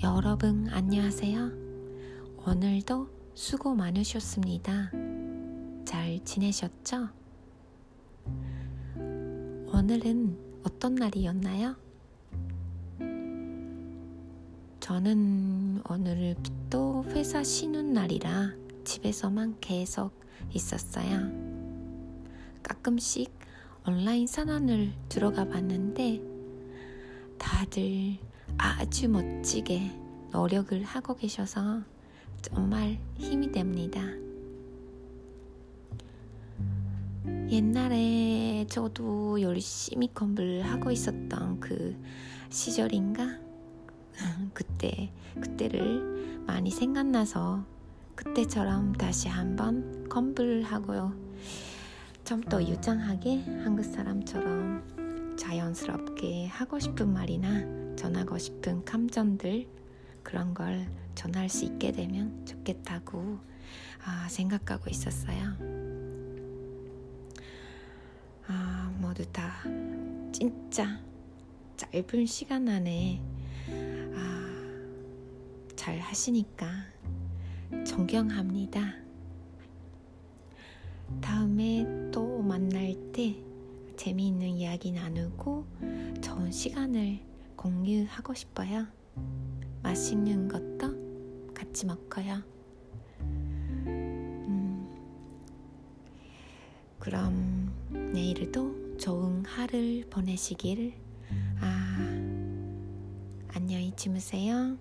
여러분 안녕하세요. 오늘도 수고 많으셨습니다. 잘 지내셨죠? 오늘은 어떤 날이었나요? 저는 오늘부터 회사 쉬는 날이라 집에서만 계속 있었어요. 가끔씩 온라인 선언을 들어가 봤는데 다들 아주 멋지게 노력을 하고 계셔서 정말 힘이 됩니다. 옛날에 저도 열심히 공부를 하고 있었던 그 시절인가? 그때, 그때를 많이 생각나서 그때처럼 다시 한번 공부를 하고요. 좀 더 유창하게 한국 사람처럼 자연스럽게 하고 싶은 말이나 전하고 싶은 감정들 그런 걸 전할 수 있게 되면 좋겠다고 아, 생각하고 있었어요. 아, 모두 다 진짜 짧은 시간 안에 아, 잘 하시니까 존경합니다. 다음에 또 만날 때 재미있는 이야기 나누고 좋은 시간을 공유하고 싶어요. 맛있는 것도 같이 먹어요. 음, 그럼 내일도 좋은 하루 보내시길 아, 안녕히 주무세요.